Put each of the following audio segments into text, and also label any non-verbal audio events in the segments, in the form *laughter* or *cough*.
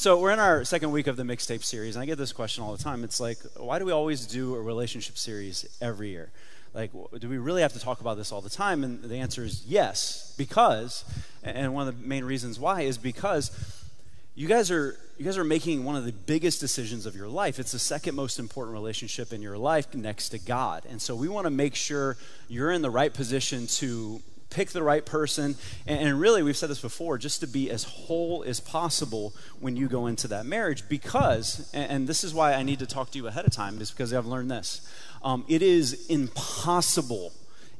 so we're in our second week of the mixtape series, and I get this question all the time. It's like, why do we always do a relationship series every year? Like, do we really have to talk about this all the time? And the answer is yes, because, and one of the main reasons why is because you guys are you guys are making one of the biggest decisions of your life. It's the second most important relationship in your life next to God. And so we want to make sure you're in the right position to pick the right person. And, and, really, we've said this before, just to be as whole as possible when you go into that marriage. Because, and, and this is why I need to talk to you ahead of time, is because I've learned this. Um, it is impossible,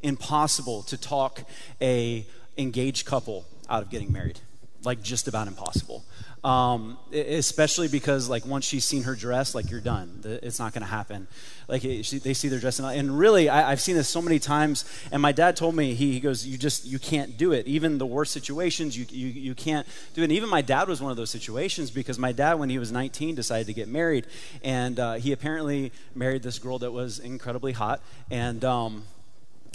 impossible to talk a engaged couple out of getting married. Like just about impossible um, especially because like once she's seen her dress, like you're done. It's not going to happen. Like she, they see their dress, and, and really, I, have seen this so many times. And my dad told me he, he, goes, "You just you can't do it. Even the worst situations, you, you you can't do it." And even my dad was one of those situations because my dad, when he was 19, decided to get married, and uh, he apparently married this girl that was incredibly hot, and um,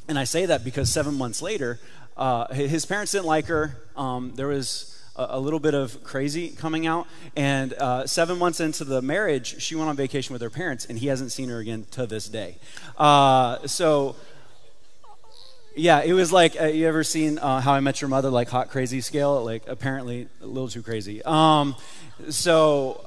and I say that because seven months later, uh, his parents didn't like her. Um, there was a, little bit of crazy coming out. And uh, seven months into the marriage, she went on vacation with her parents, and he hasn't seen her again to this day. Uh, so, yeah, it was like uh, you ever seen uh, How I Met Your Mother, like hot crazy scale? Like apparently a little too crazy. Um, so,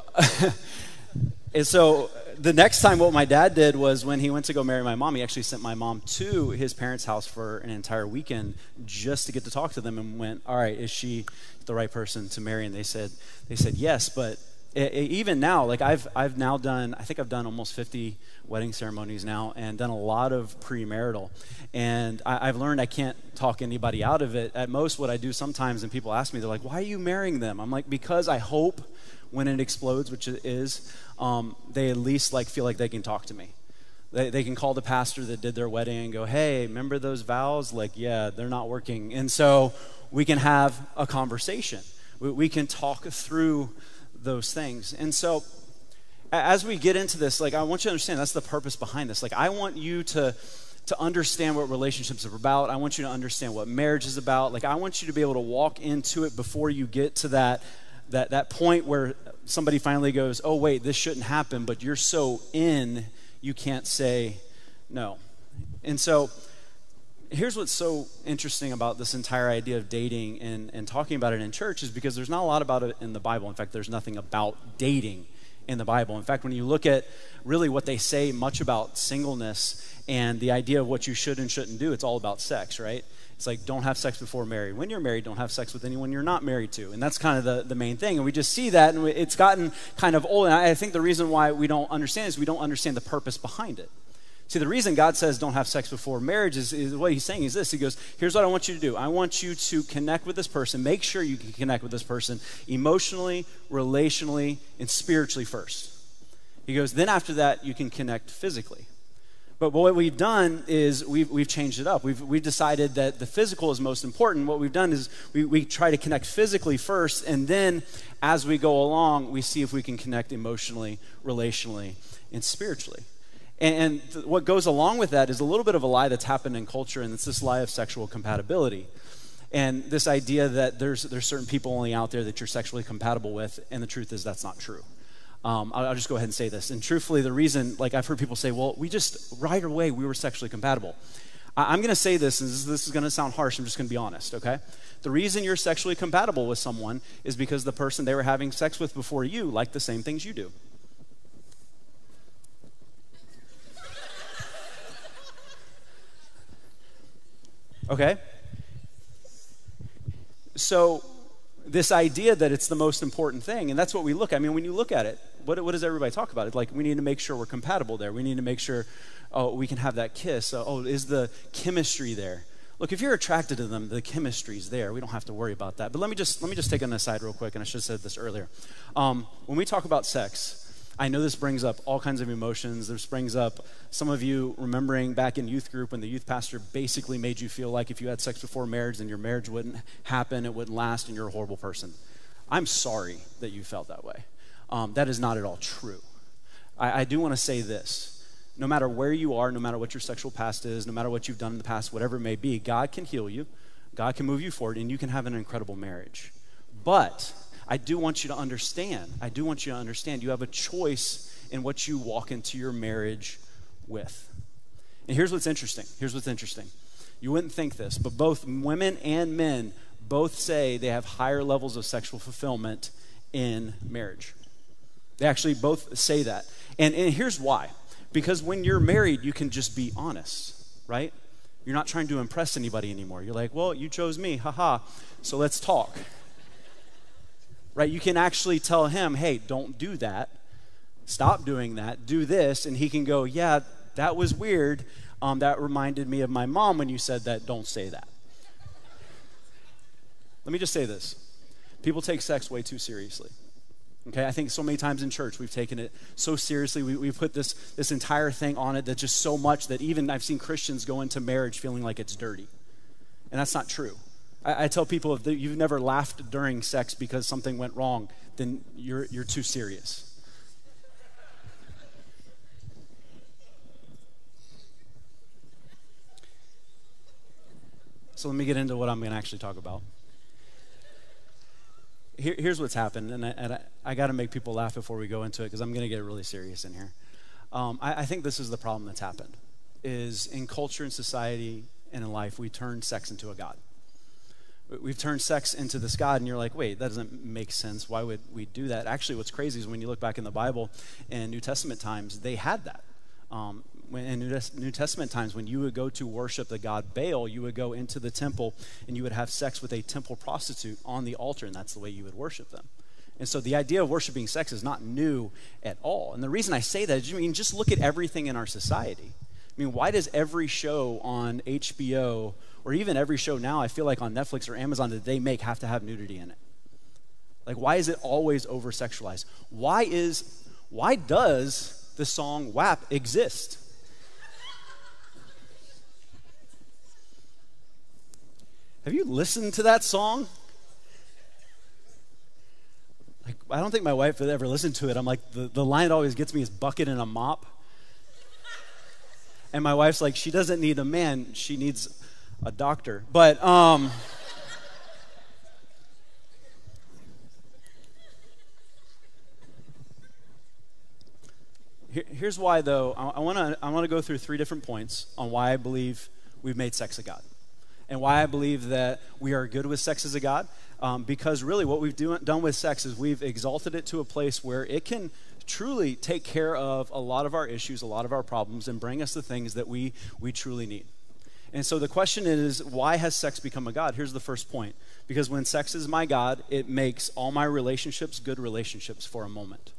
*laughs* and so the next time, what my dad did was when he went to go marry my mom, he actually sent my mom to his parents' house for an entire weekend just to get to talk to them and went, All right, is she the right person to marry? And they said, they said yes. But it, it, even now, like I've, I've now done, I think I've done almost 50 wedding ceremonies now and done a lot of premarital. And I, have learned I can't talk anybody out of it. At most, what I do sometimes, and people ask me, they're like, Why are you marrying them? I'm like, Because I hope when it explodes, which it is, um, they at least like feel like they can talk to me. They, they can call the pastor that did their wedding and go, hey, remember those vows? Like, yeah, they're not working. And so we can have a conversation. We, we can talk through those things. And so as we get into this, like, I want you to understand that's the purpose behind this. Like, I want you to to understand what relationships are about. I want you to understand what marriage is about. Like I want you to be able to walk into it before you get to that that, that point where somebody finally goes, oh, wait, this shouldn't happen, but you're so in, you can't say no. And so here's what's so interesting about this entire idea of dating and, and talking about it in church is because there's not a lot about it in the Bible. In fact, there's nothing about dating in the Bible. In fact, when you look at really what they say much about singleness and the idea of what you should and shouldn't do, it's all about sex, right? It's like, don't have sex before married. When you're married, don't have sex with anyone you're not married to. And that's kind of the, the main thing. And we just see that, and it's gotten kind of old. And I think the reason why we don't understand is we don't understand the purpose behind it. See, the reason God says don't have sex before marriage is, is, what he's saying is this. He goes, Here's what I want you to do. I want you to connect with this person. Make sure you can connect with this person emotionally, relationally, and spiritually first. He goes, Then after that, you can connect physically. But what we've done is we've, we've changed it up. We've, we've decided that the physical is most important. What we've done is we, we try to connect physically first, and then as we go along, we see if we can connect emotionally, relationally, and spiritually. And, and th- what goes along with that is a little bit of a lie that's happened in culture, and it's this lie of sexual compatibility. And this idea that there's, there's certain people only out there that you're sexually compatible with, and the truth is that's not true. Um, I'll, I'll, just go ahead and say this. And truthfully, the reason, like I've heard people say, well, we just, right away, we were sexually compatible. I, am going to say this, and this, this is going to sound harsh. I'm just going to be honest, okay? The reason you're sexually compatible with someone is because the person they were having sex with before you liked the same things you do. Okay? So, this idea that it's the most important thing, and that's what we look at. I mean, when you look at it, what, what does everybody talk about? It's like we need to make sure we're compatible there. We need to make sure oh, we can have that kiss. Oh, is the chemistry there? Look, if you're attracted to them, the chemistry's there. We don't have to worry about that. But let me just let me just take an aside real quick, and I should have said this earlier. Um, when we talk about sex, I know this brings up all kinds of emotions. This brings up some of you remembering back in youth group when the youth pastor basically made you feel like if you had sex before marriage, then your marriage wouldn't happen, it wouldn't last, and you're a horrible person. I'm sorry that you felt that way. Um, that is not at all true. I, I do want to say this. No matter where you are, no matter what your sexual past is, no matter what you've done in the past, whatever it may be, God can heal you, God can move you forward, and you can have an incredible marriage. But I do want you to understand. I do want you to understand. You have a choice in what you walk into your marriage with. And here's what's interesting. Here's what's interesting. You wouldn't think this, but both women and men both say they have higher levels of sexual fulfillment in marriage. They actually both say that. And, and here's why. Because when you're married, you can just be honest, right? You're not trying to impress anybody anymore. You're like, well, you chose me, haha, so let's talk. Right? You can actually tell him, hey, don't do that. Stop doing that. Do this. And he can go, yeah, that was weird. Um, that reminded me of my mom when you said that. Don't say that. Let me just say this people take sex way too seriously. Okay, I think so many times in church we've taken it so seriously. We, we put this, this entire thing on it that just so much that even I've seen Christians go into marriage feeling like it's dirty. And that's not true. I, I tell people if you've never laughed during sex because something went wrong, then you're, you're too serious. So let me get into what I'm going to actually talk about here, here's what's happened, and I, and I, I got to make people laugh before we go into it because I'm going to get really serious in here. Um, I, I think this is the problem that's happened: is in culture and society and in life, we turn sex into a god. We've turned sex into this God, and you're like, wait, that doesn't make sense. Why would we do that? Actually, what's crazy is when you look back in the Bible and New Testament times, they had that. Um, when, in New Testament times, when you would go to worship the god Baal, you would go into the temple and you would have sex with a temple prostitute on the altar, and that's the way you would worship them. And so the idea of worshiping sex is not new at all. And the reason I say that is, I mean, just look at everything in our society. I mean, why does every show on HBO or even every show now, I feel like on Netflix or Amazon that they make have to have nudity in it? Like, why is it always over sexualized? Why is, why does the song WAP exist? Have you listened to that song? Like, I don't think my wife would ever listen to it. I'm like, the, the line that always gets me is bucket and a mop. And my wife's like, she doesn't need a man, she needs a doctor. But, um, here's why, though. I, want to I wanna go through three different points on why I believe we've made sex a God and why I believe that we are good with sex as a God. Um, because really, what we've do, done with sex is we've exalted it to a place where it can truly take care of a lot of our issues, a lot of our problems, and bring us the things that we, we truly need. And so the question is, why has sex become a God? Here's the first point. Because when sex is my God, it makes all my relationships good relationships for a moment.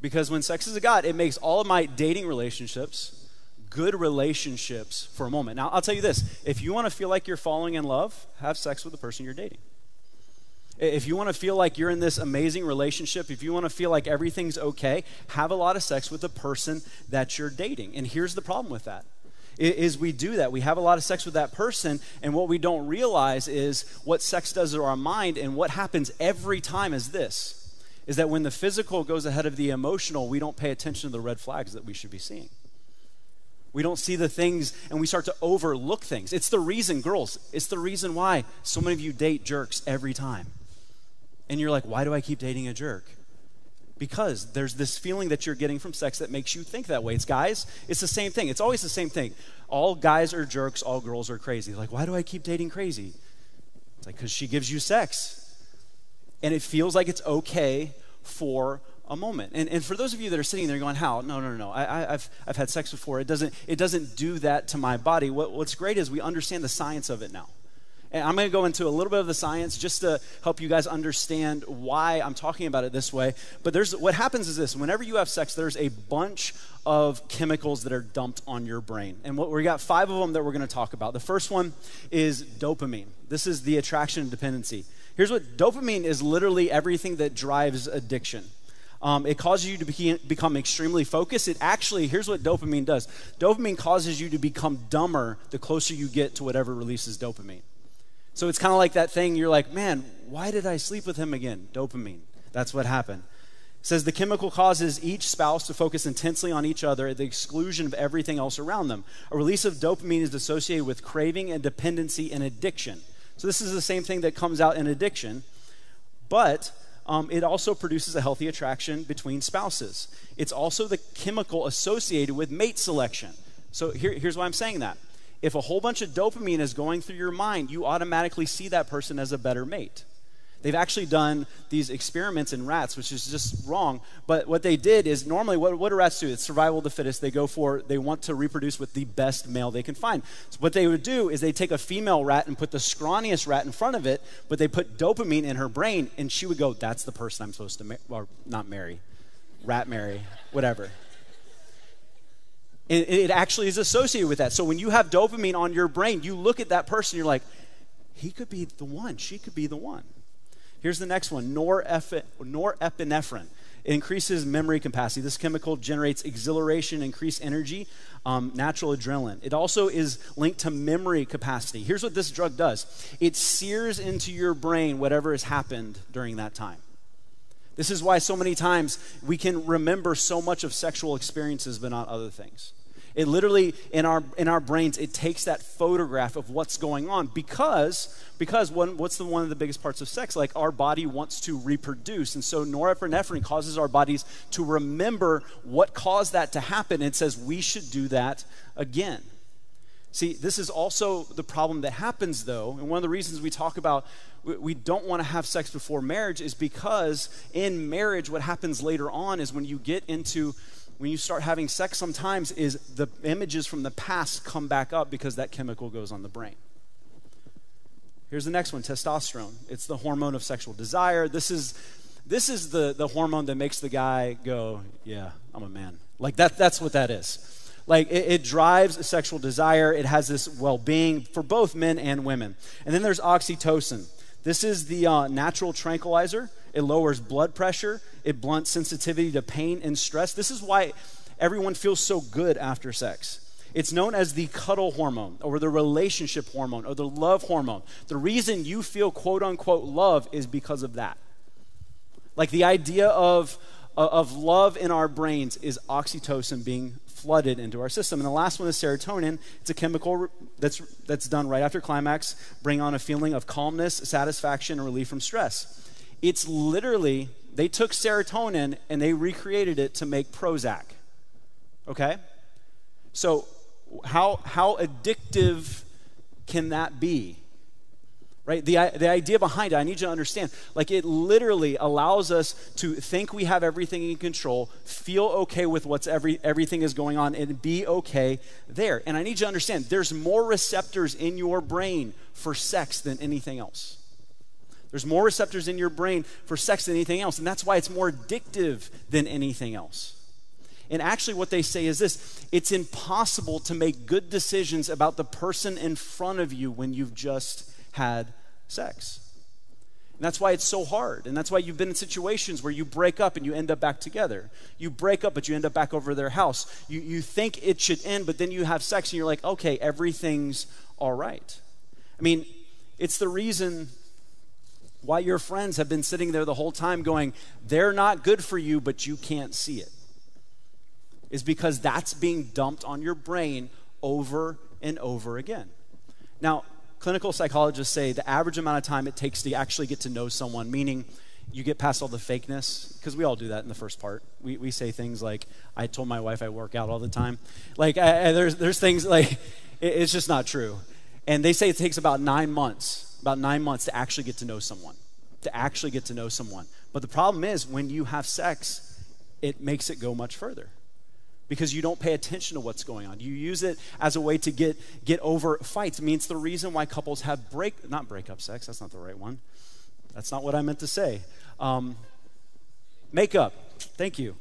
Because when sex is a God, it makes all of my dating relationships good relationships for a moment. Now, I'll tell you this if you want to feel like you're falling in love, have sex with the person you're dating. If you want to feel like you're in this amazing relationship, if you want to feel like everything's okay, have a lot of sex with the person that you're dating. And here's the problem with that is we do that. We have a lot of sex with that person, and what we don't realize is what sex does to our mind, and what happens every time is this is that when the physical goes ahead of the emotional, we don't pay attention to the red flags that we should be seeing. We don't see the things and we start to overlook things. It's the reason, girls, it's the reason why so many of you date jerks every time. And you're like, why do I keep dating a jerk? Because there's this feeling that you're getting from sex that makes you think that way. It's guys, it's the same thing. It's always the same thing. All guys are jerks, all girls are crazy. Like, why do I keep dating crazy? It's like, because she gives you sex. And it feels like it's okay for a moment. And, and for those of you that are sitting there going, how? No, no, no, no. I, have I've had sex before. It doesn't, it doesn't do that to my body. What, what's great is we understand the science of it now. And I'm going to go into a little bit of the science just to help you guys understand why I'm talking about it this way. But there's what happens is this: whenever you have sex, there's a bunch of chemicals that are dumped on your brain, and what we got five of them that we're going to talk about. The first one is dopamine. This is the attraction and dependency. Here's what dopamine is: literally everything that drives addiction. Um, it causes you to be, become extremely focused. It actually, here's what dopamine does dopamine causes you to become dumber the closer you get to whatever releases dopamine. So it's kind of like that thing you're like, man, why did I sleep with him again? Dopamine. That's what happened. It says the chemical causes each spouse to focus intensely on each other at the exclusion of everything else around them. A release of dopamine is associated with craving and dependency and addiction. So this is the same thing that comes out in addiction but um, it also produces a healthy attraction between spouses. It's also the chemical associated with mate selection. So here, here's why I'm saying that. If a whole bunch of dopamine is going through your mind, you automatically see that person as a better mate. They've actually done these experiments in rats, which is just wrong. But what they did is normally, what, what do rats do? It's survival of the fittest. They go for, they want to reproduce with the best male they can find. So what they would do is they take a female rat and put the scrawniest rat in front of it, but they put dopamine in her brain, and she would go, That's the person I'm supposed to marry, or not marry, rat marry, whatever. It actually is associated with that. So when you have dopamine on your brain, you look at that person, you're like, he could be the one, she could be the one. Here's the next one norepinephrine. It increases memory capacity. This chemical generates exhilaration, increased energy, um, natural adrenaline. It also is linked to memory capacity. Here's what this drug does it sears into your brain whatever has happened during that time. This is why so many times we can remember so much of sexual experiences, but not other things. It literally in our in our brains it takes that photograph of what's going on because because what's the one of the biggest parts of sex? Like our body wants to reproduce, and so norepinephrine causes our bodies to remember what caused that to happen. And says we should do that again. See, this is also the problem that happens, though, and one of the reasons we talk about we don't want to have sex before marriage is because in marriage, what happens later on is when you get into when you start having sex sometimes is the images from the past come back up because that chemical goes on the brain. Here's the next one, testosterone. It's the hormone of sexual desire. This is this is the, the hormone that makes the guy go, yeah, I'm a man. Like that that's what that is. Like it, it drives sexual desire. It has this well-being for both men and women. And then there's oxytocin. This is the uh, natural tranquilizer. It lowers blood pressure, it blunts sensitivity to pain and stress. This is why everyone feels so good after sex. It's known as the cuddle hormone or the relationship hormone or the love hormone. The reason you feel quote unquote love is because of that. Like the idea of, uh, of love in our brains is oxytocin being flooded into our system. And the last one is serotonin. It's a chemical that's, that's done right after climax, bring on a feeling of calmness, satisfaction, and relief from stress. It's literally, they took serotonin and they recreated it to make Prozac. Okay? So, how, how addictive can that be? Right? The, the idea behind it, I need you to understand, like it literally allows us to think we have everything in control, feel okay with what's every, everything is going on, and be okay there. And I need you to understand, there's more receptors in your brain for sex than anything else. There's more receptors in your brain for sex than anything else, and that's why it's more addictive than anything else. And actually, what they say is this it's impossible to make good decisions about the person in front of you when you've just had sex. And that's why it's so hard. And that's why you've been in situations where you break up and you end up back together. You break up, but you end up back over their house. You, you think it should end, but then you have sex and you're like, okay, everything's all right. I mean, it's the reason why your friends have been sitting there the whole time going, they're not good for you, but you can't see it. Is because that's being dumped on your brain over and over again. Now, clinical psychologists say the average amount of time it takes to actually get to know someone, meaning you get past all the fakeness, because we all do that in the first part. We, we say things like, I told my wife I work out all the time. Like, I, I, there's, there's things like, it, it's just not true. And they say it takes about nine months about nine months to actually get to know someone, to actually get to know someone. But the problem is when you have sex, it makes it go much further because you don't pay attention to what's going on. You use it as a way to get get over fights. I mean, it's the reason why couples have break not breakup sex. That's not the right one. That's not what I meant to say. Um, makeup. Thank you.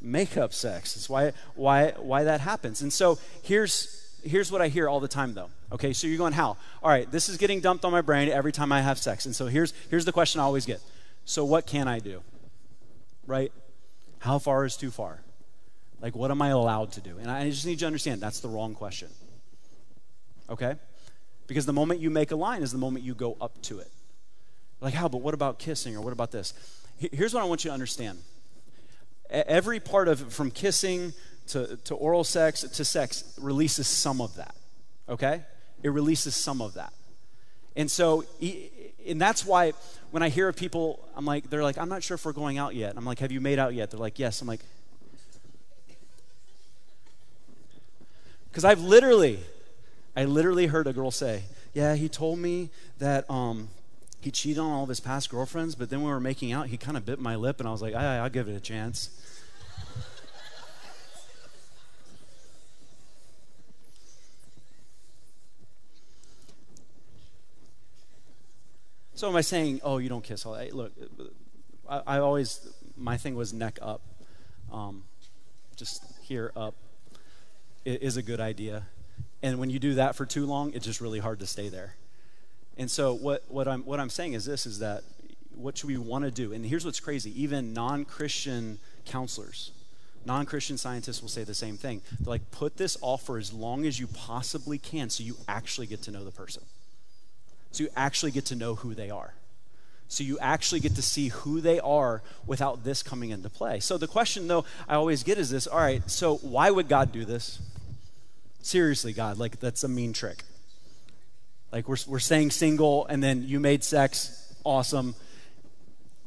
Makeup sex. That's why why why that happens. And so here's here's what I hear all the time though. Okay, so you're going, how? All right, this is getting dumped on my brain every time I have sex. And so here's, here's the question I always get So, what can I do? Right? How far is too far? Like, what am I allowed to do? And I just need you to understand that's the wrong question. Okay? Because the moment you make a line is the moment you go up to it. Like, how? But what about kissing or what about this? Here's what I want you to understand every part of it, from kissing to, to oral sex to sex releases some of that. Okay? it releases some of that. And so, and that's why when I hear of people, I'm like, they're like, I'm not sure if we're going out yet. I'm like, have you made out yet? They're like, yes. I'm like, because I've literally, I literally heard a girl say, yeah, he told me that um, he cheated on all of his past girlfriends, but then when we were making out, he kind of bit my lip, and I was like, I'll give it a chance. So am I saying, oh, you don't kiss all that? Look, I, I always, my thing was neck up. Um, just here up is a good idea. And when you do that for too long, it's just really hard to stay there. And so what, what, I'm, what I'm saying is this, is that what should we want to do? And here's what's crazy. Even non-Christian counselors, non-Christian scientists will say the same thing. They're like, put this off for as long as you possibly can so you actually get to know the person. So you actually get to know who they are. So you actually get to see who they are without this coming into play. So the question, though, I always get is this all right, so why would God do this? Seriously, God, like that's a mean trick. Like we're, we're saying single, and then you made sex, awesome.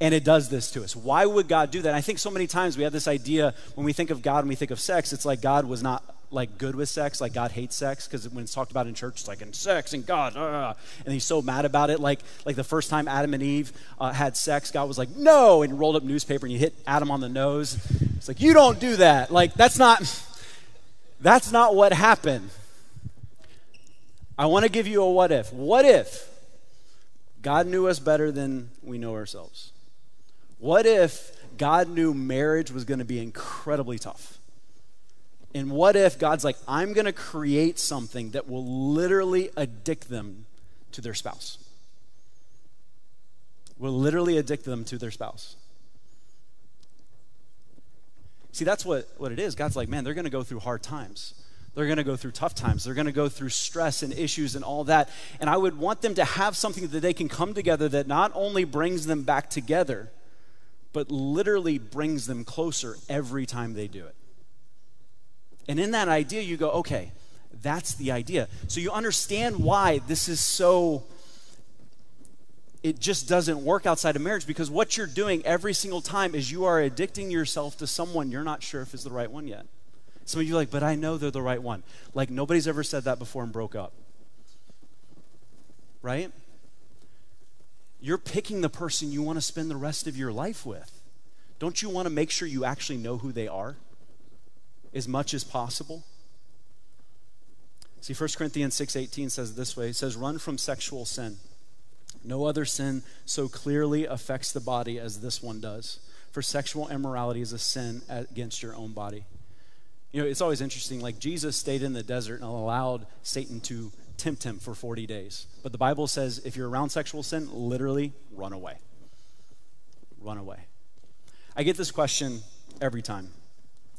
And it does this to us. Why would God do that? I think so many times we have this idea when we think of God and we think of sex, it's like God was not like good with sex, like God hates sex, because when it's talked about in church, it's like in sex and God, uh, and he's so mad about it. Like like the first time Adam and Eve uh, had sex, God was like no, and rolled up newspaper and you hit Adam on the nose. It's like you don't do that. Like that's not that's not what happened. I want to give you a what if. What if God knew us better than we know ourselves? What if God knew marriage was going to be incredibly tough? And what if God's like, I'm going to create something that will literally addict them to their spouse? Will literally addict them to their spouse. See, that's what, what it is. God's like, man, they're going to go through hard times. They're going to go through tough times. They're going to go through stress and issues and all that. And I would want them to have something that they can come together that not only brings them back together, but literally brings them closer every time they do it. And in that idea, you go, okay, that's the idea. So you understand why this is so, it just doesn't work outside of marriage because what you're doing every single time is you are addicting yourself to someone you're not sure if is the right one yet. Some of you are like, but I know they're the right one. Like nobody's ever said that before and broke up. Right? You're picking the person you want to spend the rest of your life with. Don't you want to make sure you actually know who they are? As much as possible? See, 1 Corinthians 6:18 says this way. It says, "Run from sexual sin. No other sin so clearly affects the body as this one does. For sexual immorality is a sin against your own body." You know, it's always interesting. Like Jesus stayed in the desert and allowed Satan to tempt him for 40 days. But the Bible says if you're around sexual sin, literally run away. Run away. I get this question every time.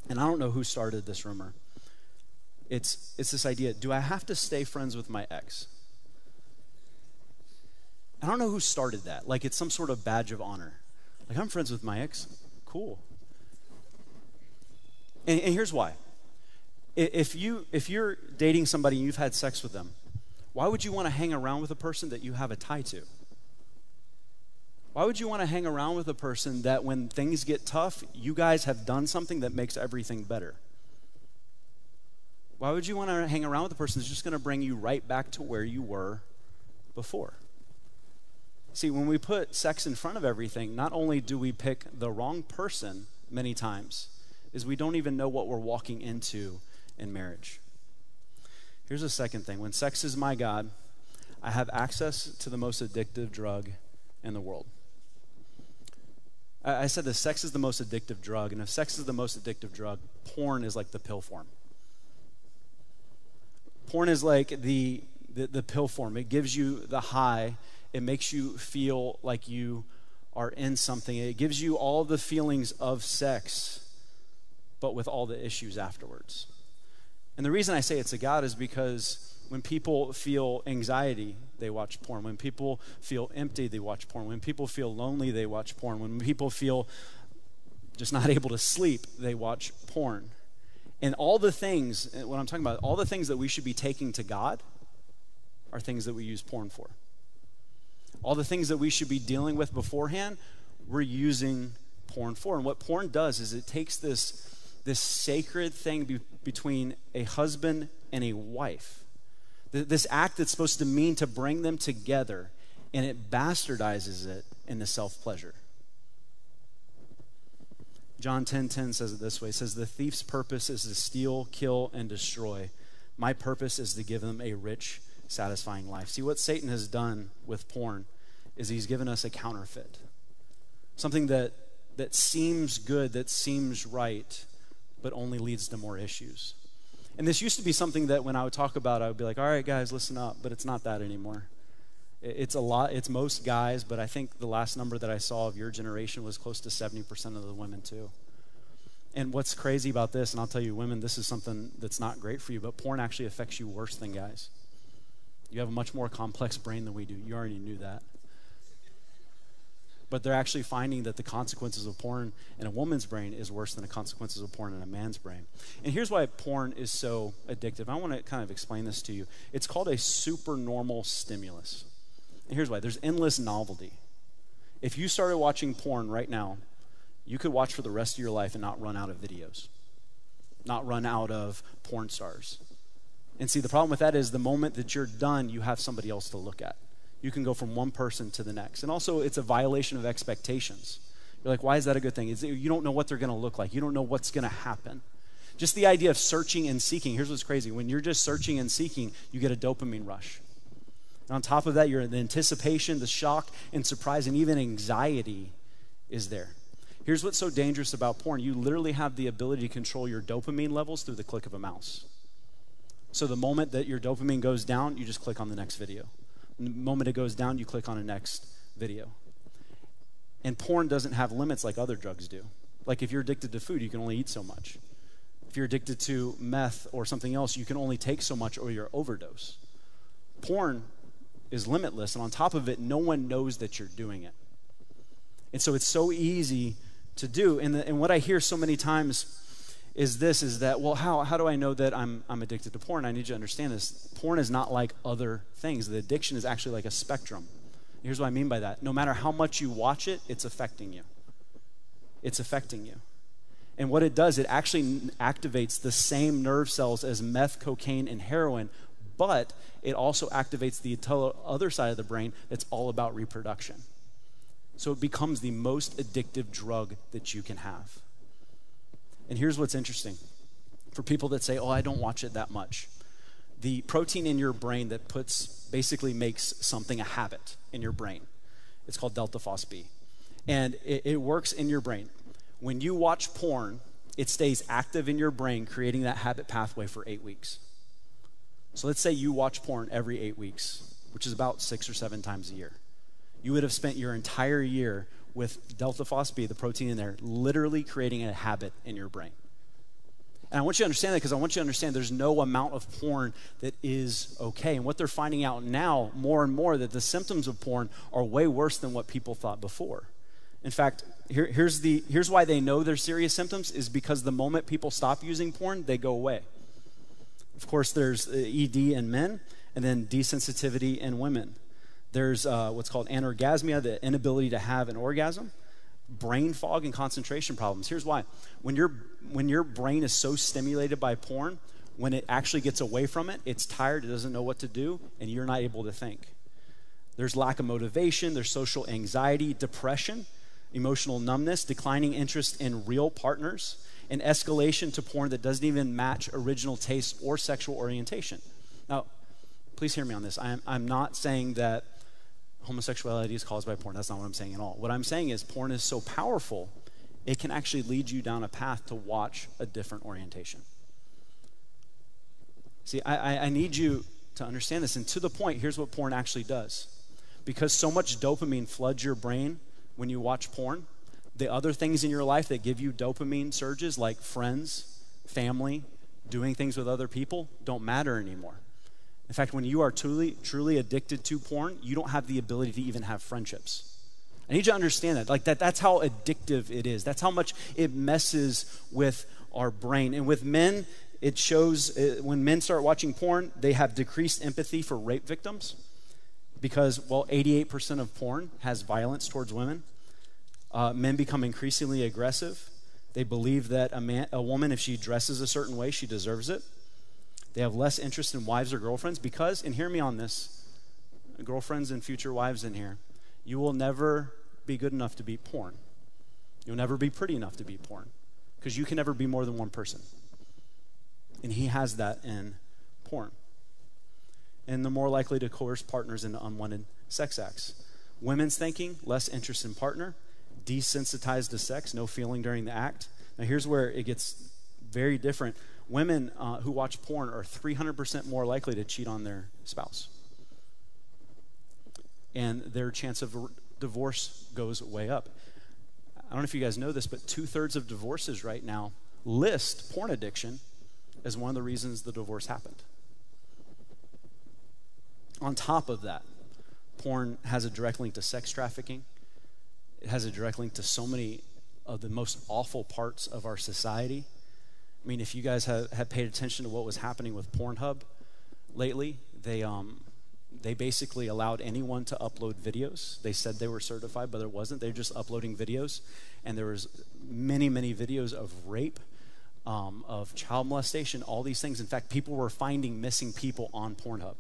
And I don't know who started this rumor. It's, it's this idea do I have to stay friends with my ex? I don't know who started that. Like it's some sort of badge of honor. Like I'm friends with my ex. Cool. And, and here's why. If, you, if you're dating somebody and you've had sex with them, why would you want to hang around with a person that you have a tie to? Why would you want to hang around with a person that when things get tough, you guys have done something that makes everything better? Why would you want to hang around with a person that's just going to bring you right back to where you were before? See, when we put sex in front of everything, not only do we pick the wrong person many times, is we don't even know what we're walking into in marriage. Here's a second thing when sex is my God, I have access to the most addictive drug in the world. I said this sex is the most addictive drug, and if sex is the most addictive drug, porn is like the pill form. Porn is like the, the, the pill form. It gives you the high, it makes you feel like you are in something. It gives you all the feelings of sex, but with all the issues afterwards. And the reason I say it's a God is because when people feel anxiety, they watch porn. When people feel empty, they watch porn. When people feel lonely, they watch porn. When people feel just not able to sleep, they watch porn. And all the things, eh, what I'm talking about, all the things that we should be taking to God are things that we use porn for. all the things that we should be dealing with beforehand, we're using porn for. And what porn does is it takes this, this sacred thing be, between a husband and a wife, this act that's supposed to mean to bring them together, and it bastardizes it into self pleasure. John 10:10 10, 10 says it this way. It says the thief's purpose is to steal, kill and destroy. My purpose is to give them a rich, satisfying life. See what Satan has done with porn is he's given us a counterfeit. Something that that seems good, that seems right, but only leads to more issues. And this used to be something that when I would talk about, I would be like, all right, guys, listen up, but it's not that anymore. It's a lot, it's most guys, but I think the last number that I saw of your generation was close to 70% of the women, too. And what's crazy about this, and I'll tell you, women, this is something that's not great for you, but porn actually affects you worse than guys. You have a much more complex brain than we do. You already knew that. But they're actually finding that the consequences of porn in a woman's brain is worse than the consequences of porn in a man's brain. And here's why porn is so addictive. I want to kind of explain this to you. It's called a supernormal stimulus. And here's why there's endless novelty. If you started watching porn right now, you could watch for the rest of your life and not run out of videos, not run out of porn stars. And see, the problem with that is the moment that you're done, you have somebody else to look at. You can go from one person to the next. And also, it's a violation of expectations. You're like, why is that a good thing? It's, you don't know what they're going to look like, you don't know what's going to happen. Just the idea of searching and seeking. Here's what's crazy when you're just searching and seeking, you get a dopamine rush. And on top of that, you're the anticipation, the shock, and surprise, and even anxiety is there. Here's what's so dangerous about porn you literally have the ability to control your dopamine levels through the click of a mouse. So the moment that your dopamine goes down, you just click on the next video. The moment it goes down, you click on a next video. And porn doesn't have limits like other drugs do. Like if you're addicted to food, you can only eat so much. If you're addicted to meth or something else, you can only take so much or you're overdose. Porn is limitless, and on top of it, no one knows that you're doing it. And so it's so easy to do. And, the, and what I hear so many times is this is that, well, how, how do I know that I'm, I'm addicted to porn? I need you to understand this. Porn is not like other things, the addiction is actually like a spectrum. Here's what I mean by that no matter how much you watch it, it's affecting you. It's affecting you. And what it does, it actually activates the same nerve cells as meth, cocaine, and heroin, but it also activates the other side of the brain that's all about reproduction. So it becomes the most addictive drug that you can have. And here's what's interesting for people that say, oh, I don't watch it that much. The protein in your brain that puts basically makes something a habit in your brain. It's called Delta FosB. And it, it works in your brain. When you watch porn, it stays active in your brain, creating that habit pathway for eight weeks. So let's say you watch porn every eight weeks, which is about six or seven times a year. You would have spent your entire year with Delta FosB, the protein in there, literally creating a habit in your brain. And I want you to understand that because I want you to understand there's no amount of porn that is okay. And what they're finding out now, more and more, that the symptoms of porn are way worse than what people thought before. In fact, here, here's, the, here's why they know they're serious symptoms is because the moment people stop using porn, they go away. Of course, there's uh, ED in men and then desensitivity in women. There's uh, what's called anorgasmia, the inability to have an orgasm, brain fog, and concentration problems. Here's why. When, your when your brain is so stimulated by porn, when it actually gets away from it, it's tired, it doesn't know what to do, and you're not able to think. There's lack of motivation, there's social anxiety, depression, emotional numbness, declining interest in real partners, an escalation to porn that doesn't even match original taste or sexual orientation. Now, please hear me on this. I'm, I'm not saying that homosexuality is caused by porn. That's not what I'm saying at all. What I'm saying is porn is so powerful, it can actually lead you down a path to watch a different orientation. See, I, I need you to understand this. And to the point, here's what porn actually does. Because so much dopamine floods your brain when you watch porn, the other things in your life that give you dopamine surges, like friends, family, doing things with other people, don't matter anymore. In fact, when you are truly, truly addicted to porn, you don't have the ability to even have friendships. I need you to understand that. Like that, that's how addictive it is. That's how much it messes with our brain. And with men, it shows uh, when men start watching porn, they have decreased empathy for rape victims. because, well, 88% of porn has violence towards women. Uh, men become increasingly aggressive. They believe that a, man, a woman, if she dresses a certain way, she deserves it. They have less interest in wives or girlfriends because, and hear me on this, girlfriends and future wives in here, you will never be good enough to beat porn. You'll never be pretty enough to beat porn because you can never be more than one person. And he has that in porn. And the more likely to coerce partners into unwanted sex acts. Women's thinking, less interest in partner, desensitized to sex, no feeling during the act. Now, here's where it gets very different. Women uh, who watch porn are 300% more likely to cheat on their spouse. And their chance of divorce goes way up. I don't know if you guys know this, but two thirds of divorces right now list porn addiction as one of the reasons the divorce happened. On top of that, porn has a direct link to sex trafficking. It has a direct link to so many of the most awful parts of our society. I mean, if you guys have, have paid attention to what was happening with Pornhub lately, they, um, they basically allowed anyone to upload videos. They said they were certified, but it wasn't. They're just uploading videos. And there was many, many videos of rape, um, of child molestation, all these things. In fact, people were finding missing people on Pornhub.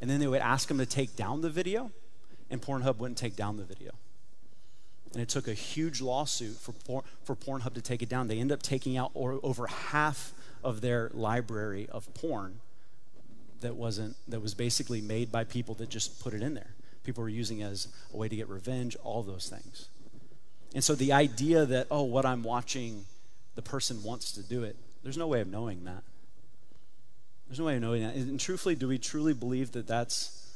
And then they would ask them to take down the video, and Pornhub wouldn't take down the video. And it took a huge lawsuit for, for Pornhub to take it down. They ended up taking out or, over half of their library of porn that wasn't that was basically made by people that just put it in there. People were using it as a way to get revenge, all those things. And so the idea that, oh, what I'm watching, the person wants to do it, there's no way of knowing that. There's no way of knowing that. And truthfully, do we truly believe that that's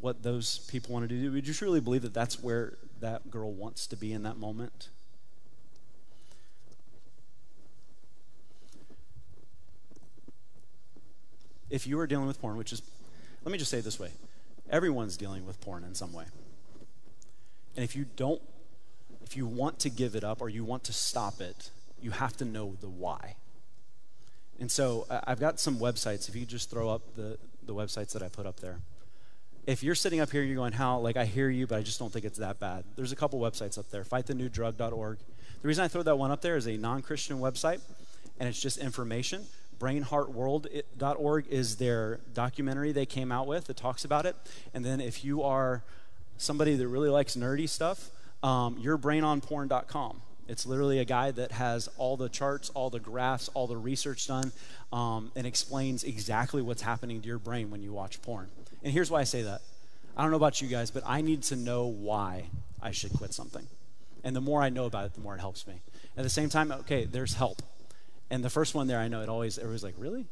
what those people want to do? Do we truly believe that that's where that girl wants to be in that moment? If you are dealing with porn, which is, let me just say this way everyone's dealing with porn in some way. And if you don't, if you want to give it up or you want to stop it, you have to know the why. And so I've got some websites. If you just throw up the, the websites that I put up there. If you're sitting up here, you're going, how? Like, I hear you, but I just don't think it's that bad. There's a couple websites up there fightthenewdrug.org. The reason I throw that one up there is a non Christian website, and it's just information. Brainheartworld.org is their documentary they came out with that talks about it. And then if you are somebody that really likes nerdy stuff, um, yourbrainonporn.com. It's literally a guy that has all the charts, all the graphs, all the research done, um, and explains exactly what's happening to your brain when you watch porn. And here's why I say that. I don't know about you guys, but I need to know why I should quit something. And the more I know about it, the more it helps me. At the same time, okay, there's help. And the first one there, I know it always, everybody's like, really?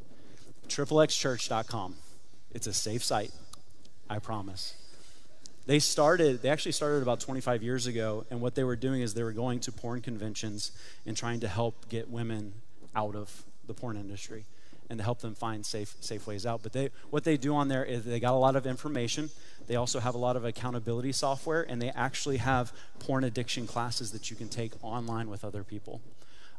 XXXchurch.com. It's a safe site, I promise. They started, they actually started about 25 years ago, and what they were doing is they were going to porn conventions and trying to help get women out of the porn industry and to help them find safe, safe ways out. But they, what they do on there is they got a lot of information. They also have a lot of accountability software, and they actually have porn addiction classes that you can take online with other people.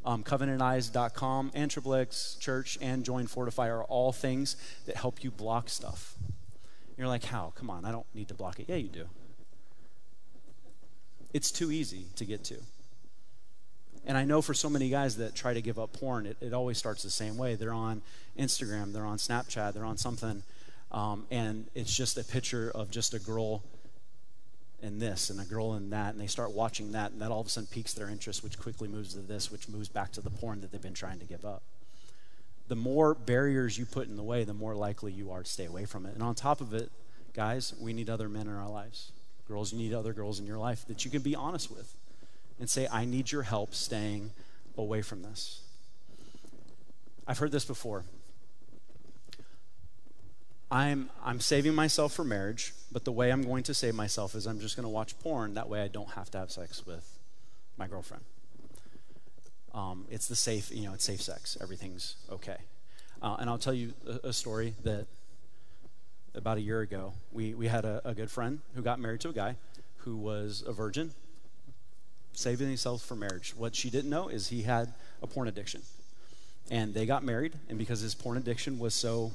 Um, CovenantEyes.com and XXX Church and Join Fortify are all things that help you block stuff. You're like, how? Come on, I don't need to block it. Yeah, you do. It's too easy to get to. And I know for so many guys that try to give up porn, it, it always starts the same way. They're on Instagram, they're on Snapchat, they're on something, um, and it's just a picture of just a girl in this and a girl in that, and they start watching that, and that all of a sudden piques their interest, which quickly moves to this, which moves back to the porn that they've been trying to give up the more barriers you put in the way, the more likely you are to stay away from it. And on top of it, guys, we need other men in our lives. Girls, you need other girls in your life that you can be honest with and say, I need your help staying away from this. I've heard this before. I'm, I'm saving myself for marriage, but the way I'm going to save myself is I'm just going to watch porn. That way I don't have to have sex with my girlfriend. Um, it's the safe, you know, it's safe sex. Everything's okay. Uh, and I'll tell you a, a, story that about a year ago, we, we had a, a, good friend who got married to a guy who was a virgin, saving himself for marriage. What she didn't know is he had a porn addiction. And they got married, and because his porn addiction was so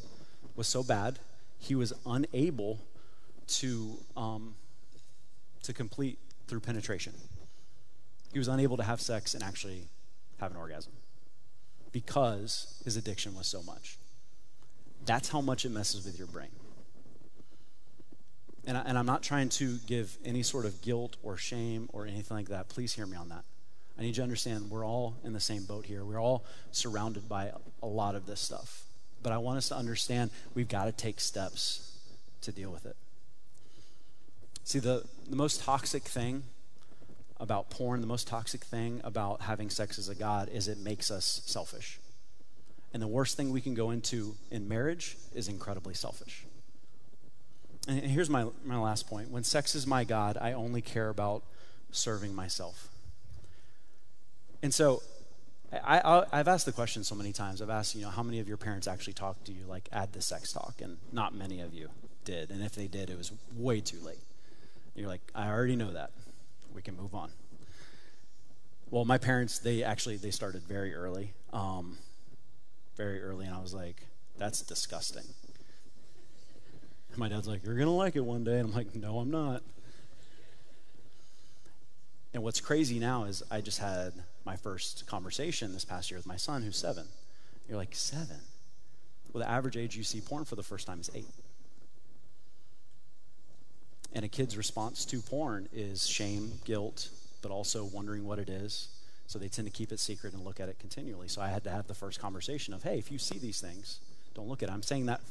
was so bad, he was unable to, um, to complete through penetration. He was unable to have sex and actually have an orgasm because his addiction was so much. That's how much it messes with your brain. And, I, and I'm not trying to give any sort of guilt or shame or anything like that. Please hear me on that. I need you to understand we're all in the same boat here. We're all surrounded by a lot of this stuff. But I want us to understand we've got to take steps to deal with it. See, the, the most toxic thing about porn, the most toxic thing about having sex as a God is it makes us selfish. And the worst thing we can go into in marriage is incredibly selfish. And here's my, my last point. When sex is my God, I only care about serving myself. And so I, have asked the question so many times. I've asked, you know, how many of your parents actually talked to you, like, add the sex talk? And not many of you did. And if they did, it was way too late. You're like, I already know that. We can move on. Well, my parents, they actually, they started very early. Um, very early. And I was like, that's disgusting. My dad's like, You're going to like it one day. And I'm like, No, I'm not. And what's crazy now is I just had my first conversation this past year with my son, who's seven. You're like, Seven? Well, the average age you see porn for the first time is eight. And a kid's response to porn is shame, guilt, but also wondering what it is. So they tend to keep it secret and look at it continually. So I had to have the first conversation of, hey, if you see these things, don't look at it. I'm saying that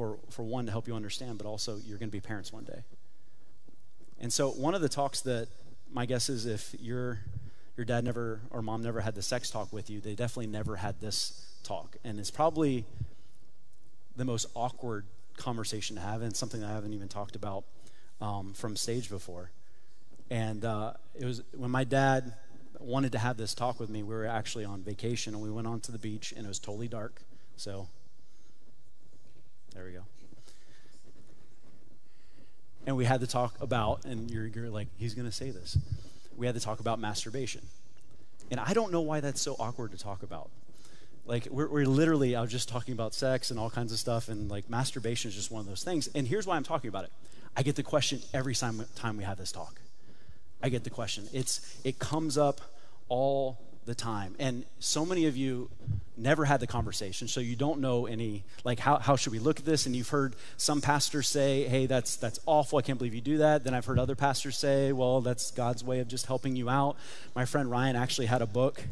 for, for one, to help you understand, but also you're going to be parents one day. And so, one of the talks that my guess is if your, your dad never or mom never had the sex talk with you, they definitely never had this talk. And it's probably the most awkward conversation to have, and something I haven't even talked about um, from stage before. And uh, it was when my dad wanted to have this talk with me, we were actually on vacation and we went on to the beach and it was totally dark. So there we go. And we had to talk about, and you're, you're like, he's going to say this. We had to talk about masturbation. And I don't know why that's so awkward to talk about. Like, we're, we're literally, I was just talking about sex and all kinds of stuff, and like masturbation is just one of those things. And here's why I'm talking about it I get the question every time, time we have this talk. I get the question. It's, it comes up all the time. And so many of you never had the conversation, so you don't know any, like, how, how should we look at this? And you've heard some pastors say, hey, that's, that's awful. I can't believe you do that. Then I've heard other pastors say, well, that's God's way of just helping you out. My friend Ryan actually had a book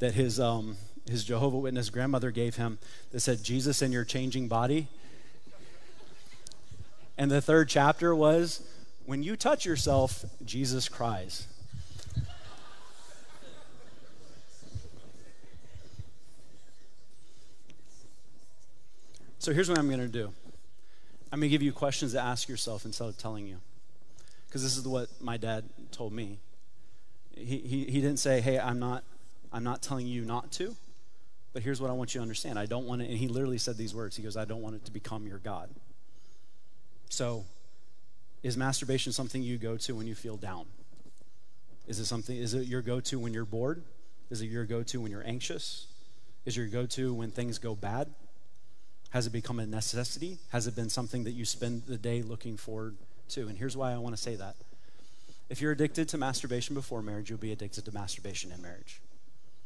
that his, um, his Jehovah Witness grandmother gave him that said, Jesus in your changing body. And the third chapter was, when you touch yourself, Jesus cries. So here's what I'm going to do I'm going to give you questions to ask yourself instead of telling you. Because this is what my dad told me. He, he, he didn't say, hey, I'm not, I'm not telling you not to, but here's what I want you to understand. I don't want it, and he literally said these words. He goes, I don't want it to become your God. So, is masturbation something you go to when you feel down? Is it something, is it your go to when you're bored? Is it your go to when you're anxious? Is it your go to when things go bad? Has it become a necessity? Has it been something that you spend the day looking forward to? And here's why I want to say that. If you're addicted to masturbation before marriage, you'll be addicted to masturbation in marriage.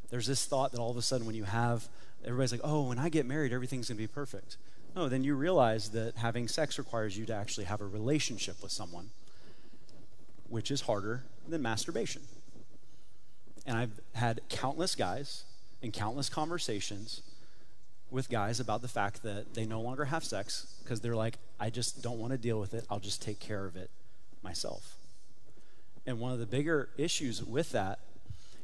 There's this thought that all of a sudden, when you have, everybody's like, oh, when I get married, everything's going to be perfect. No, then you realize that having sex requires you to actually have a relationship with someone, which is harder than masturbation. And I've had countless guys and countless conversations with guys about the fact that they no longer have sex because they're like, I just don't want to deal with it. I'll just take care of it myself. And one of the bigger issues with that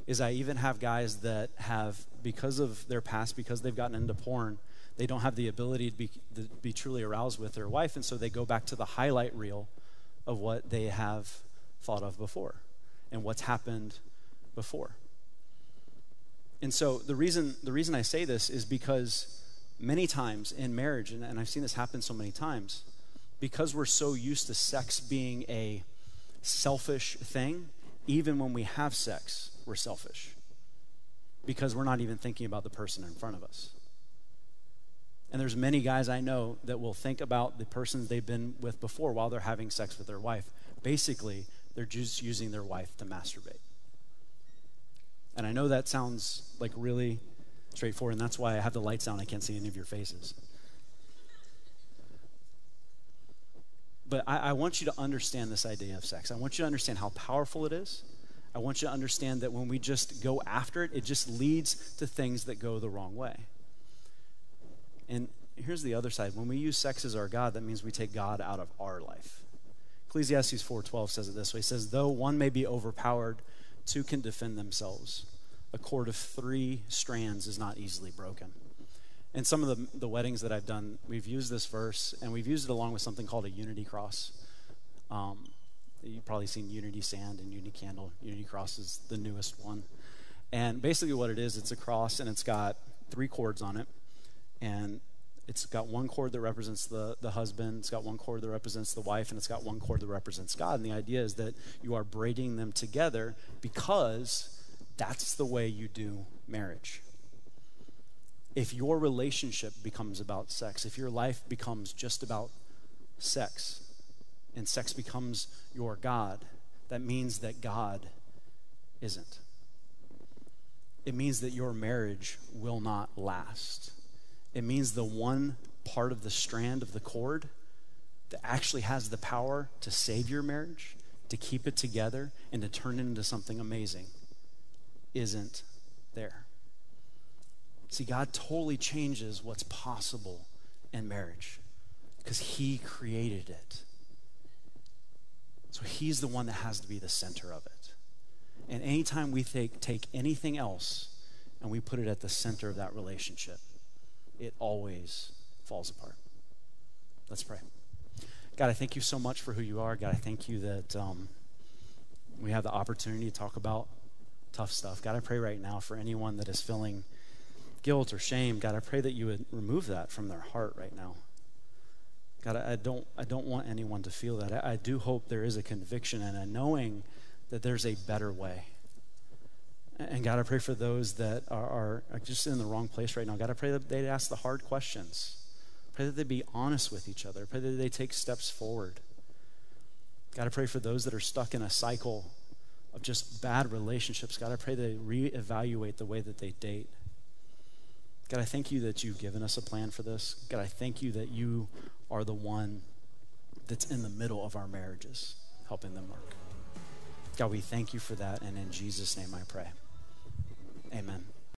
is I even have guys that have, because of their past, because they've gotten into porn, they don't have the ability to be, to be truly aroused with their wife. And so they go back to the highlight reel of what they have thought of before and what's happened before. And so the reason, the reason I say this is because many times in marriage, and, and I've seen this happen so many times, because we're so used to sex being a selfish thing, even when we have sex, we're selfish. Because we're not even thinking about the person in front of us. And there's many guys I know that will think about the persons they've been with before while they're having sex with their wife. Basically, they're just using their wife to masturbate. And I know that sounds like really straightforward, and that's why I have the lights down. I can't see any of your faces. But I, I, want you to understand this idea of sex. I want you to understand how powerful it is. I want you to understand that when we just go after it, it just leads to things that go the wrong way. And here's the other side. When we use sex as our God, that means we take God out of our life. Ecclesiastes 4:12 says it this way. It says, "Though one may be overpowered, two can defend themselves. A cord of three strands is not easily broken." In some of the, the weddings that I've done, we've used this verse, and we've used it along with something called a unity cross. Um, you've probably seen unity sand and unity candle. Unity cross is the newest one. And basically, what it is, it's a cross, and it's got three cords on it. And it's got one cord that represents the, the husband, it's got one cord that represents the wife, and it's got one cord that represents God. And the idea is that you are braiding them together because that's the way you do marriage. If your relationship becomes about sex, if your life becomes just about sex, and sex becomes your God, that means that God isn't. It means that your marriage will not last it means the one part of the strand of the cord that actually has the power to save your marriage, to keep it together, and to turn it into something amazing isn't there. See, God totally changes what's possible in marriage because He created it. So He's the one that has to be the center of it. And anytime we take, take anything else and we put it at the center of that relationship, it always falls apart. Let's pray. God, I thank you so much for who you are. God, I thank you that um, we have the opportunity to talk about tough stuff. God, I pray right now for anyone that is feeling guilt or shame. God, I pray that you would remove that from their heart right now. God, I don't, I don't want anyone to feel that. I, I do hope there is a conviction and a knowing that there's a better way. And God, I pray for those that are, are, just in the wrong place right now. God, I pray that they'd ask the hard questions. Pray that they be honest with each other. Pray that they take steps forward. God, I pray for those that are stuck in a cycle of just bad relationships. God, I pray they reevaluate the way that they date. God, I thank you that you've given us a plan for this. God, I thank you that you are the one that's in the middle of our marriages, helping them work. God, we thank you for that. And in Jesus' name I pray. Amen.